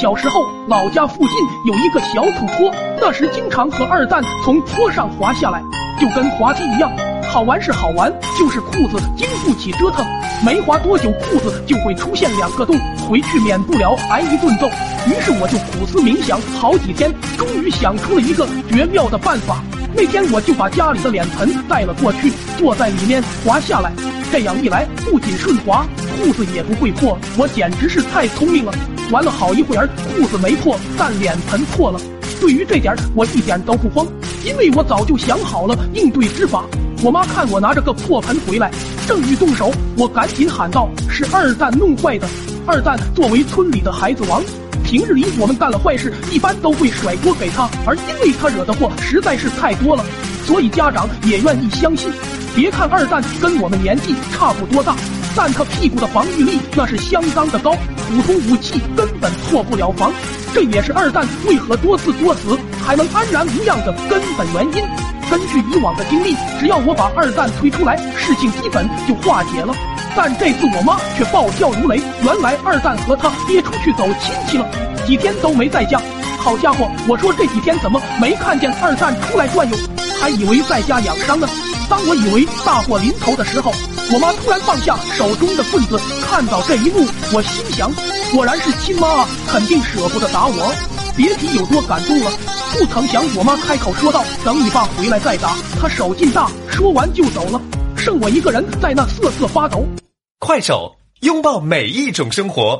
小时候，老家附近有一个小土坡，那时经常和二蛋从坡上滑下来，就跟滑梯一样。好玩是好玩，就是裤子经不起折腾，没滑多久裤子就会出现两个洞，回去免不了挨一顿揍。于是我就苦思冥想好几天，终于想出了一个绝妙的办法。那天我就把家里的脸盆带了过去，坐在里面滑下来。这样一来，不仅顺滑，裤子也不会破，我简直是太聪明了。玩了好一会儿，裤子没破，但脸盆破了。对于这点，我一点都不慌，因为我早就想好了应对之法。我妈看我拿着个破盆回来，正欲动手，我赶紧喊道：“是二蛋弄坏的。”二蛋作为村里的孩子王，平日里我们干了坏事，一般都会甩锅给他，而因为他惹的祸实在是太多了，所以家长也愿意相信。别看二蛋跟我们年纪差不多大，但他屁股的防御力那是相当的高，普通武器根本破不了防。这也是二蛋为何多次作死还能安然无恙的根本原因。根据以往的经历，只要我把二蛋推出来，事情基本就化解了。但这次我妈却暴跳如雷，原来二蛋和他爹出去走亲戚了，几天都没在家。好家伙，我说这几天怎么没看见二蛋出来转悠，还以为在家养伤呢。当我以为大祸临头的时候，我妈突然放下手中的棍子。看到这一幕，我心想，果然是亲妈啊，肯定舍不得打我。别提有多感动了。不曾想，我妈开口说道：“等你爸回来再打。”他手劲大，说完就走了，剩我一个人在那瑟瑟发抖。快手，拥抱每一种生活。